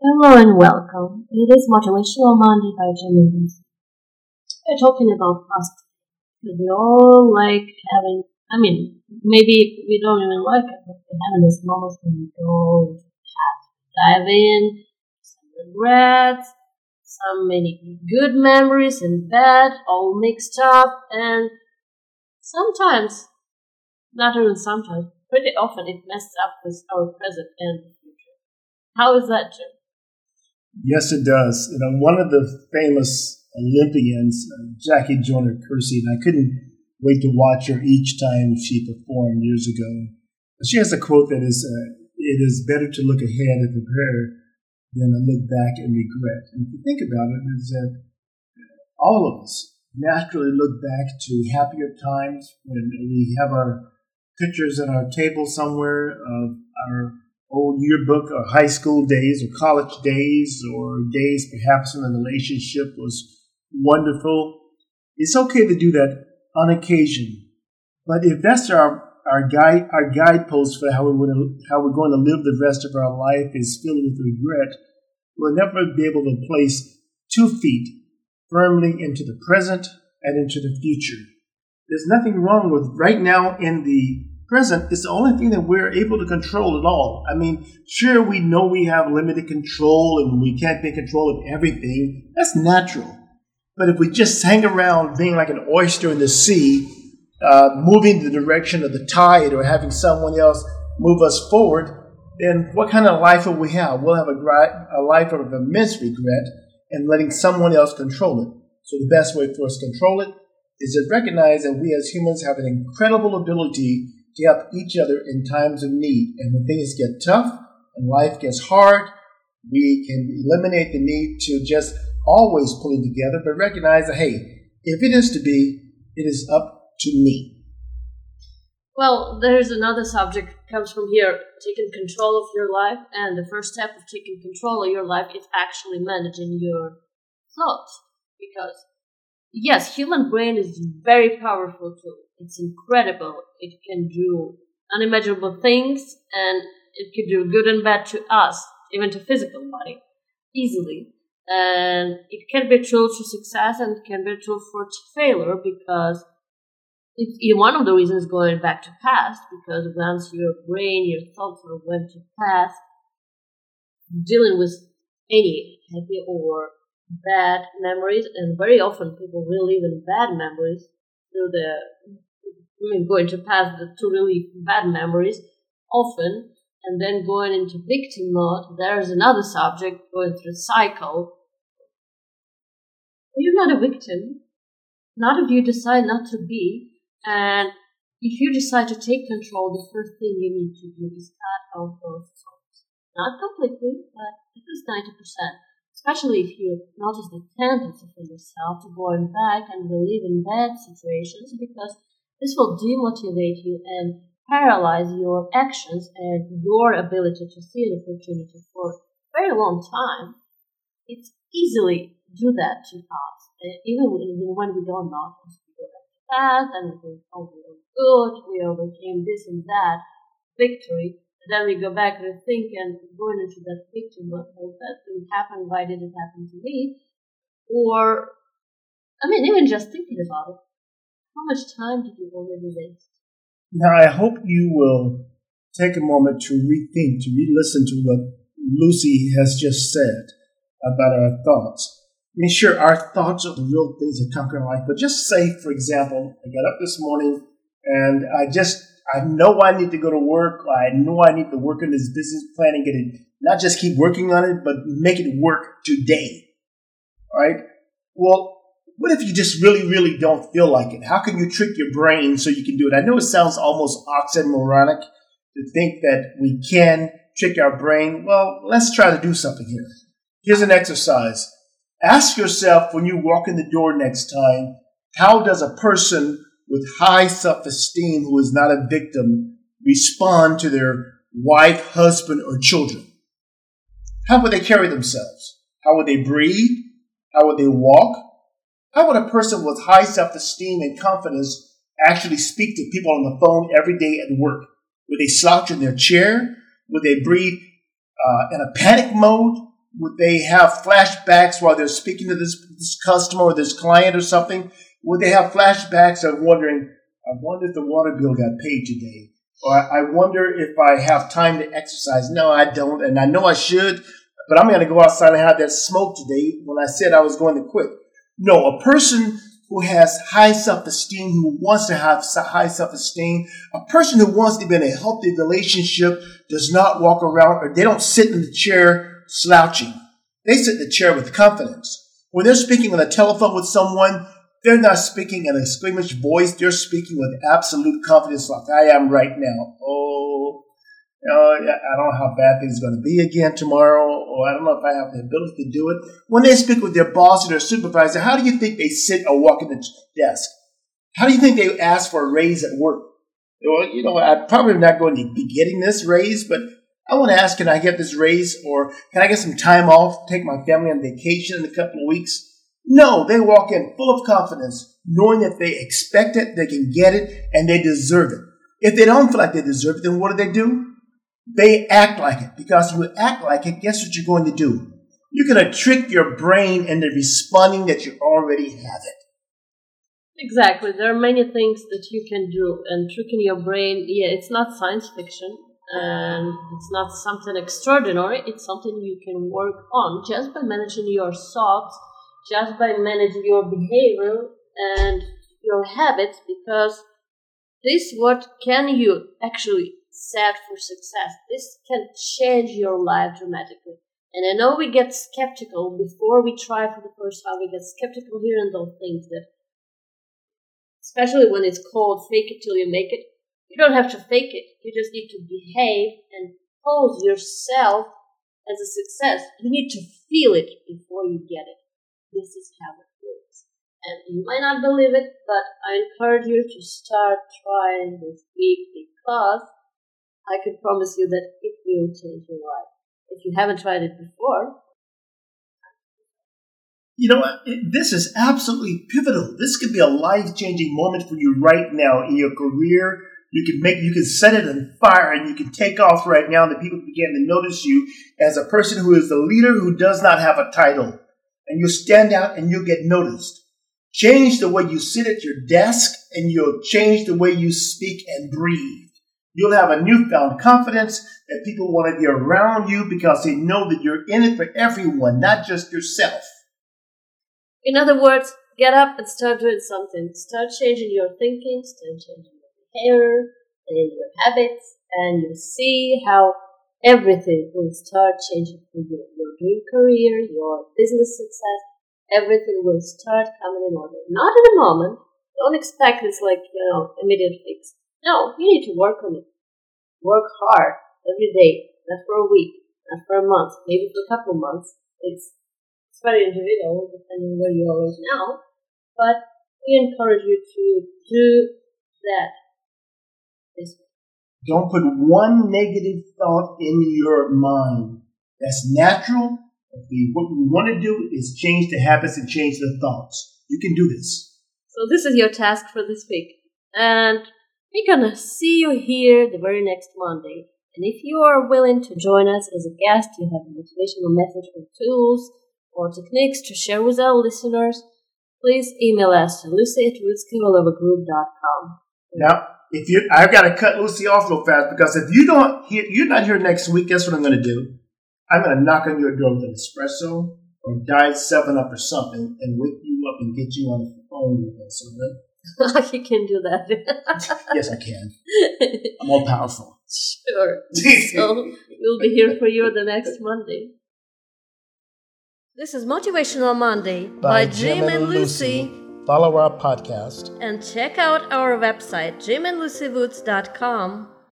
Hello and welcome. It is Motivational Monday by Evans. We're talking about us we all like having, I mean, maybe we don't even like it, but we're having this moment when we go to dive in, some regrets, some many good memories and bad, all mixed up, and sometimes, not even sometimes, pretty often it messes up with our present and future. How is that, Jim? Yes, it does. You know, one of the famous Olympians, uh, Jackie Joyner Kersee, and I couldn't wait to watch her each time she performed years ago. She has a quote that is, uh, "It is better to look ahead and prepare than to look back and regret." And if you think about it, is that all of us naturally look back to happier times when we have our pictures on our table somewhere of our old yearbook or high school days or college days or days perhaps when a relationship was wonderful. It's okay to do that on occasion. But if that's our our guide our guidepost for how we're going to, how we're going to live the rest of our life is filled with regret, we'll never be able to place two feet firmly into the present and into the future. There's nothing wrong with right now in the present is the only thing that we're able to control at all. I mean, sure, we know we have limited control and we can't in control of everything. That's natural. But if we just hang around being like an oyster in the sea, uh, moving the direction of the tide or having someone else move us forward, then what kind of life will we have? We'll have a, a life of immense regret and letting someone else control it. So the best way for us to control it is to recognize that we as humans have an incredible ability to help each other in times of need. And when things get tough and life gets hard, we can eliminate the need to just always pulling together, but recognize that, hey, if it is to be, it is up to me. Well, there's another subject comes from here, taking control of your life, and the first step of taking control of your life is actually managing your thoughts. Because yes, human brain is very powerful tool. It's incredible. It can do unimaginable things and it can do good and bad to us, even to physical body, easily. And it can be a tool to success and can be a tool for failure because it's one of the reasons going back to past because once your brain, your thoughts are went to past, dealing with any happy or bad memories, and very often people relive in bad memories through the I mean, going to pass the two really bad memories often, and then going into victim mode, there's another subject going through cycle. You're not a victim. Not if you decide not to be, and if you decide to take control, the first thing you need to do is cut out those thoughts. Not completely, but at least 90%. Especially if you notice the tendency for yourself to going back and believe in bad situations because this will demotivate you and paralyze your actions and your ability to see an opportunity for a very long time. It's easily do that to us, even when we don't notice. We go back to past and we think, oh, we were good, we overcame this and that victory. Then we go back and think and going into that picture, what oh, that thing happened, why did it happen to me? Or, I mean, even just thinking about it, how much time did you already waste? Now, I hope you will take a moment to rethink, to re listen to what Lucy has just said about our thoughts. I mean, sure, our thoughts are the real things that conquer life, but just say, for example, I got up this morning and I just, I know I need to go to work. I know I need to work on this business plan and get it, not just keep working on it, but make it work today. All right? Well, what if you just really, really don't feel like it? How can you trick your brain so you can do it? I know it sounds almost oxymoronic to think that we can trick our brain. Well, let's try to do something here. Here's an exercise. Ask yourself when you walk in the door next time, how does a person with high self-esteem who is not a victim respond to their wife, husband, or children? How would they carry themselves? How would they breathe? How would they walk? How would a person with high self esteem and confidence actually speak to people on the phone every day at work? Would they slouch in their chair? Would they breathe uh, in a panic mode? Would they have flashbacks while they're speaking to this, this customer or this client or something? Would they have flashbacks of wondering, I wonder if the water bill got paid today? Or I wonder if I have time to exercise. No, I don't. And I know I should, but I'm going to go outside and have that smoke today when I said I was going to quit. No, a person who has high self-esteem, who wants to have high self-esteem, a person who wants to be in a healthy relationship does not walk around or they don't sit in the chair slouching. They sit in the chair with confidence. When they're speaking on the telephone with someone, they're not speaking in a squeamish voice. They're speaking with absolute confidence like I am right now. Oh, oh, I don't know how bad things are going to be again tomorrow, or I don't know if I have the ability to do it. When they speak with their boss or their supervisor, how do you think they sit or walk in the desk? How do you think they ask for a raise at work? Well, you know, I'm probably not going to be getting this raise, but I want to ask, can I get this raise or can I get some time off, take my family on vacation in a couple of weeks? No, they walk in full of confidence, knowing that they expect it, they can get it, and they deserve it. If they don't feel like they deserve it, then what do they do? They act like it because when you act like it, guess what you're going to do? You're going to trick your brain into responding that you already have it. Exactly. There are many things that you can do, and tricking your brain, yeah, it's not science fiction, and it's not something extraordinary. It's something you can work on just by managing your thoughts, just by managing your behavior and your habits, because this what can you actually set for success. This can change your life dramatically. And I know we get skeptical before we try for the first time. We get skeptical here and things that, especially when it's called fake it till you make it. You don't have to fake it. You just need to behave and pose yourself as a success. You need to feel it before you get it. This is how it works. And you might not believe it, but I encourage you to start trying this week because I can promise you that it will change your life. If you haven't tried it before, you know, this is absolutely pivotal. This could be a life changing moment for you right now in your career. You can make, you can set it on fire and you can take off right now and the people begin to notice you as a person who is the leader who does not have a title. And you stand out and you get noticed. Change the way you sit at your desk and you'll change the way you speak and breathe. You'll have a newfound confidence that people want to be around you because they know that you're in it for everyone, not just yourself. In other words, get up and start doing something. Start changing your thinking, start changing your behavior and your habits, and you'll see how everything will start changing for you. Your dream career, your business success, everything will start coming in order. Not in a moment. Don't expect it's like, you know, immediate fix. No, you need to work on it. Work hard every day, not for a week, not for a month, maybe for a couple of months. It's, it's very individual depending on where you are right now. But we encourage you to do that this Don't put one negative thought in your mind. That's natural. What we want to do is change the habits and change the thoughts. You can do this. So this is your task for this week. And we're gonna see you here the very next Monday. And if you are willing to join us as a guest, you have a motivational methods or tools or techniques to share with our listeners, please email us to lucy at rootskillalovergroup.com. Now, if you, I've got to cut Lucy off real fast because if you don't, hear, you're not here next week. Guess what I'm going to do? I'm going to knock on your door with an espresso or diet seven up or something and wake you up and get you on the phone with us. All right? you can do that. yes, I can. I'm all powerful. Sure. so we'll be here for you the next Monday. This is Motivational Monday by, by Jim, Jim, and Lucy. Lucy. Follow our podcast. And check out our website, jimandlucywoods.com